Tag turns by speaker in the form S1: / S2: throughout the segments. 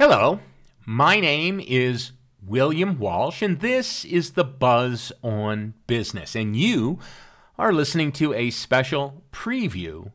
S1: Hello, my name is William Walsh, and this is the Buzz on Business. And you are listening to a special preview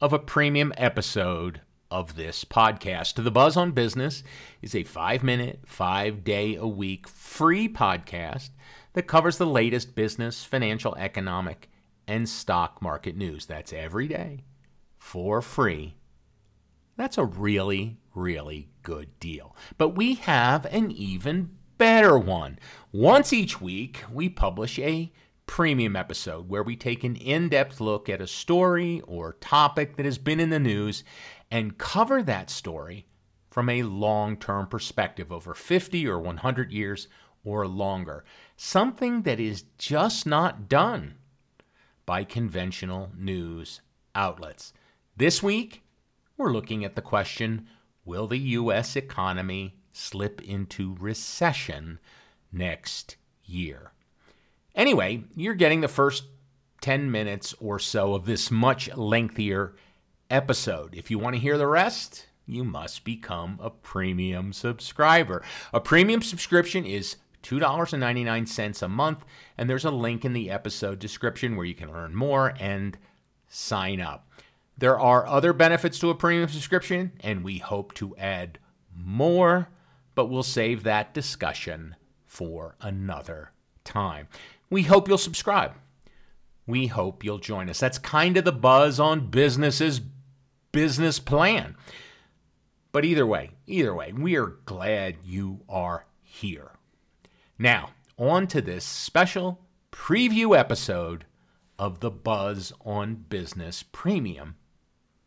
S1: of a premium episode of this podcast. The Buzz on Business is a five minute, five day a week free podcast that covers the latest business, financial, economic, and stock market news. That's every day for free. That's a really, really good deal. But we have an even better one. Once each week, we publish a premium episode where we take an in depth look at a story or topic that has been in the news and cover that story from a long term perspective over 50 or 100 years or longer. Something that is just not done by conventional news outlets. This week, we're looking at the question Will the U.S. economy slip into recession next year? Anyway, you're getting the first 10 minutes or so of this much lengthier episode. If you want to hear the rest, you must become a premium subscriber. A premium subscription is $2.99 a month, and there's a link in the episode description where you can learn more and sign up. There are other benefits to a premium subscription, and we hope to add more, but we'll save that discussion for another time. We hope you'll subscribe. We hope you'll join us. That's kind of the buzz on businesses business plan. But either way, either way, we are glad you are here. Now, on to this special preview episode of the Buzz on Business Premium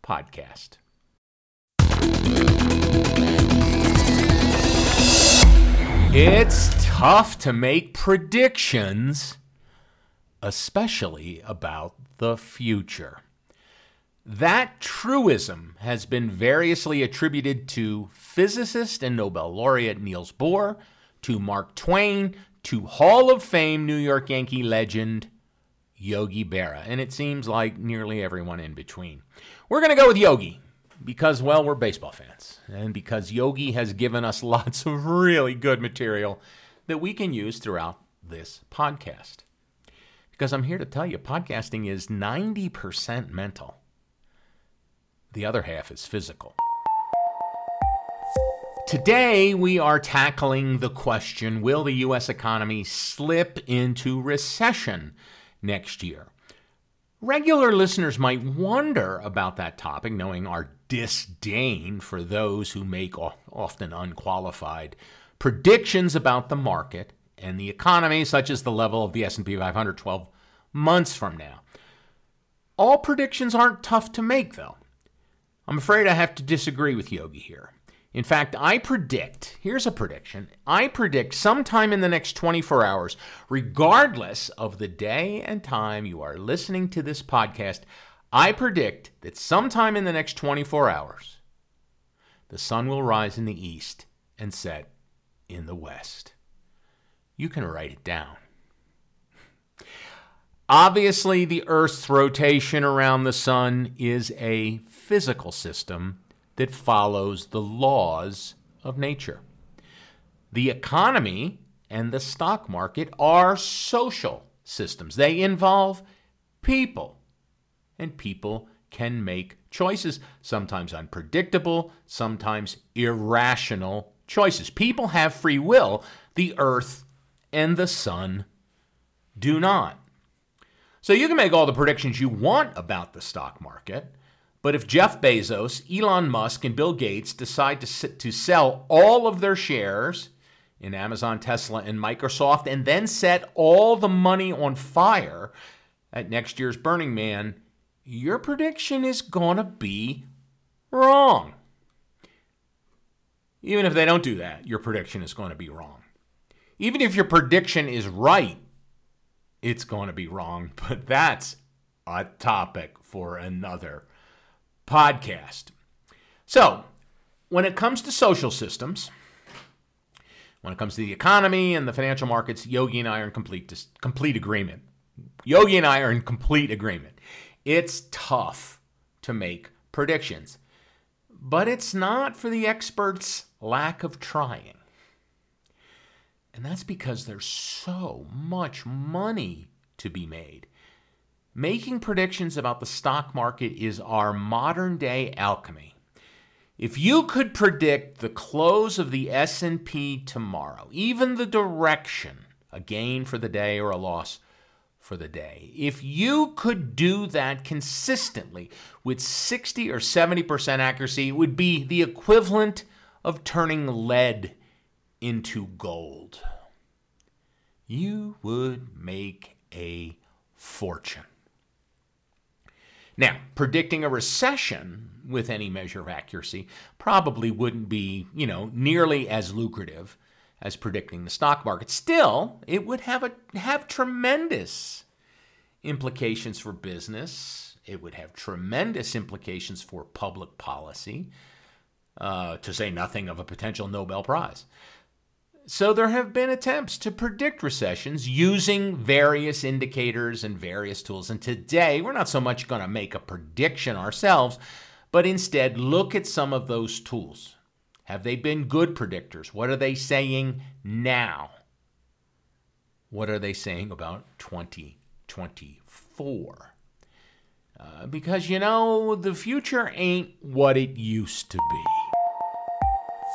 S1: podcast. It's tough to make predictions, especially about the future. That truism has been variously attributed to physicist and Nobel laureate Niels Bohr, to Mark Twain, to Hall of Fame New York Yankee legend Yogi Berra, and it seems like nearly everyone in between. We're going to go with Yogi because, well, we're baseball fans, and because Yogi has given us lots of really good material that we can use throughout this podcast. Because I'm here to tell you, podcasting is 90% mental the other half is physical. Today, we are tackling the question Will the U.S. economy slip into recession next year? Regular listeners might wonder about that topic, knowing our disdain for those who make often unqualified predictions about the market and the economy, such as the level of the S&P 500 12 months from now. All predictions aren't tough to make, though. I'm afraid I have to disagree with Yogi here. In fact, I predict, here's a prediction, I predict sometime in the next 24 hours, regardless of the day and time you are listening to this podcast, I predict that sometime in the next 24 hours, the sun will rise in the east and set in the west. You can write it down. Obviously, the Earth's rotation around the sun is a physical system that follows the laws of nature. The economy and the stock market are social systems, they involve people, and people can make choices, sometimes unpredictable, sometimes irrational choices. People have free will, the earth and the sun do not. So you can make all the predictions you want about the stock market, but if Jeff Bezos, Elon Musk, and Bill Gates decide to, to sell all of their shares in Amazon, Tesla, and Microsoft, and then set all the money on fire at next year's Burning Man, your prediction is going to be wrong. Even if they don't do that, your prediction is going to be wrong. Even if your prediction is right, it's going to be wrong. But that's a topic for another podcast. So, when it comes to social systems, when it comes to the economy and the financial markets, Yogi and I are in complete complete agreement. Yogi and I are in complete agreement. It's tough to make predictions. but it's not for the experts' lack of trying. And that's because there's so much money to be made. Making predictions about the stock market is our modern day alchemy. If you could predict the close of the S&P tomorrow, even the direction, a gain for the day or a loss for the day, if you could do that consistently with 60 or 70% accuracy, it would be the equivalent of turning lead into gold. You would make a fortune. Now, predicting a recession with any measure of accuracy probably wouldn't be, you know, nearly as lucrative as predicting the stock market. Still, it would have a have tremendous implications for business. It would have tremendous implications for public policy, uh, to say nothing of a potential Nobel Prize. So there have been attempts to predict recessions using various indicators and various tools. And today, we're not so much going to make a prediction ourselves, but instead look at some of those tools. Have they been good predictors? What are they saying now? What are they saying about 2024? Uh, because, you know, the future ain't what it used to be.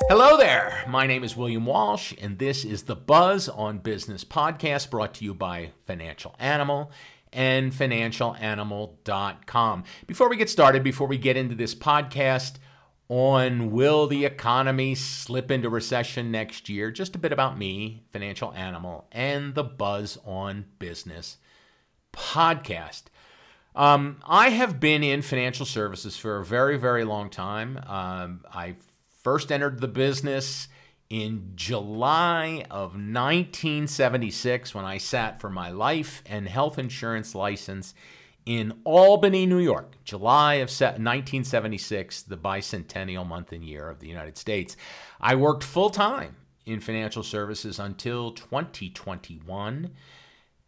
S1: Hello there. My name is William Walsh, and this is the Buzz on Business podcast brought to you by Financial Animal and financialanimal.com. Before we get started, before we get into this podcast on will the economy slip into recession next year, just a bit about me, Financial Animal, and the Buzz on Business podcast. Um, I have been in financial services for a very, very long time. Um, I've First entered the business in July of 1976 when I sat for my life and health insurance license in Albany, New York. July of 1976, the bicentennial month and year of the United States. I worked full time in financial services until 2021.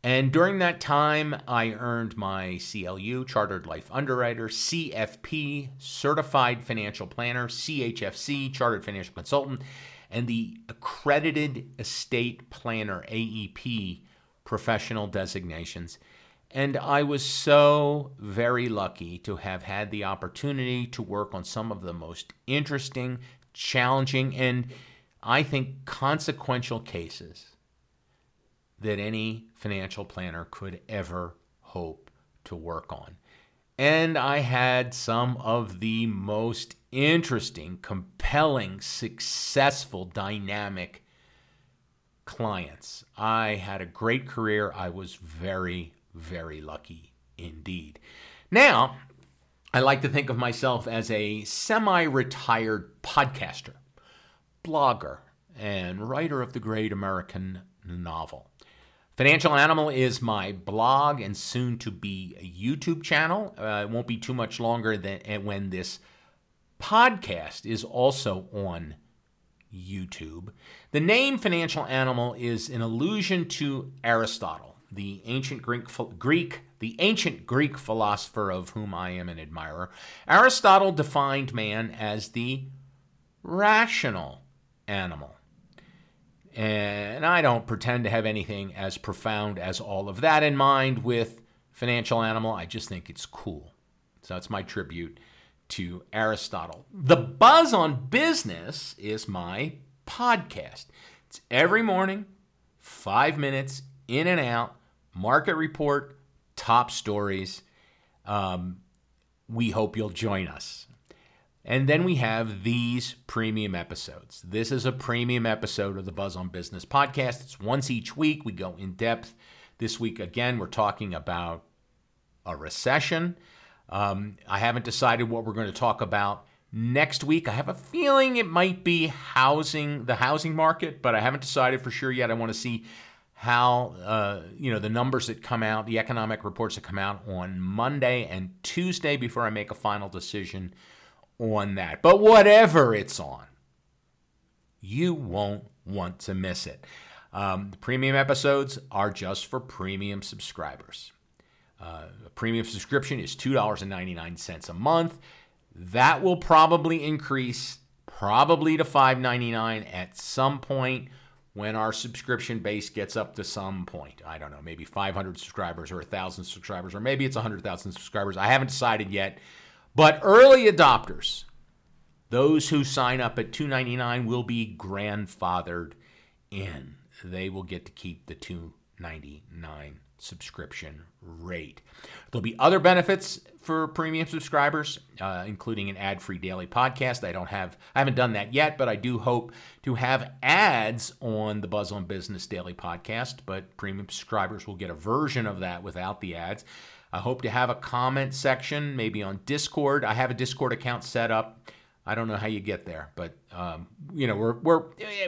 S1: And during that time, I earned my CLU, Chartered Life Underwriter, CFP, Certified Financial Planner, CHFC, Chartered Financial Consultant, and the Accredited Estate Planner, AEP, professional designations. And I was so very lucky to have had the opportunity to work on some of the most interesting, challenging, and I think consequential cases that any financial planner could ever hope to work on. And I had some of the most interesting, compelling, successful, dynamic clients. I had a great career. I was very, very lucky indeed. Now, I like to think of myself as a semi retired podcaster, blogger, and writer of the great American novel. Financial Animal is my blog and soon to be a YouTube channel. Uh, it won't be too much longer than uh, when this podcast is also on YouTube. The name Financial Animal is an allusion to Aristotle, the ancient Greek, Greek the ancient Greek philosopher of whom I am an admirer. Aristotle defined man as the rational animal. And I don't pretend to have anything as profound as all of that in mind with Financial Animal. I just think it's cool. So that's my tribute to Aristotle. The Buzz on Business is my podcast. It's every morning, five minutes in and out, market report, top stories. Um, we hope you'll join us. And then we have these premium episodes. This is a premium episode of the Buzz on Business podcast. It's once each week. We go in depth. This week, again, we're talking about a recession. Um, I haven't decided what we're going to talk about next week. I have a feeling it might be housing, the housing market, but I haven't decided for sure yet. I want to see how uh, you know the numbers that come out, the economic reports that come out on Monday and Tuesday before I make a final decision on that. But whatever it's on, you won't want to miss it. Um, the premium episodes are just for premium subscribers. Uh, a premium subscription is $2.99 a month. That will probably increase probably to 5.99 at some point when our subscription base gets up to some point. I don't know, maybe 500 subscribers or 1,000 subscribers, or maybe it's 100,000 subscribers. I haven't decided yet. But early adopters, those who sign up at 299 will be grandfathered in. They will get to keep the 299 subscription rate. There'll be other benefits for premium subscribers, uh, including an ad-free daily podcast. I don't have, I haven't done that yet, but I do hope to have ads on the Buzz on Business daily podcast. But premium subscribers will get a version of that without the ads. I hope to have a comment section, maybe on Discord. I have a Discord account set up. I don't know how you get there, but um, you know we're we're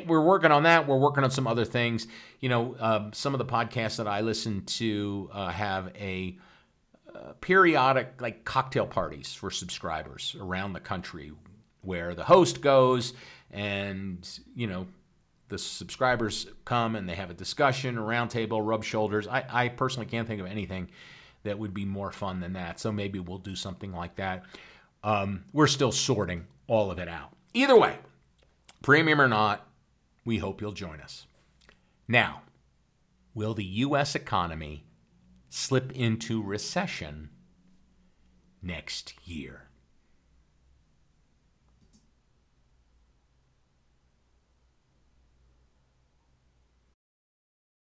S1: we're working on that. We're working on some other things. You know, um, some of the podcasts that I listen to uh, have a uh, periodic like cocktail parties for subscribers around the country, where the host goes and you know the subscribers come and they have a discussion, a roundtable, rub shoulders. I, I personally can't think of anything that would be more fun than that. So maybe we'll do something like that. Um, we're still sorting all of it out. Either way, premium or not, we hope you'll join us. Now, will the U.S. economy slip into recession next year?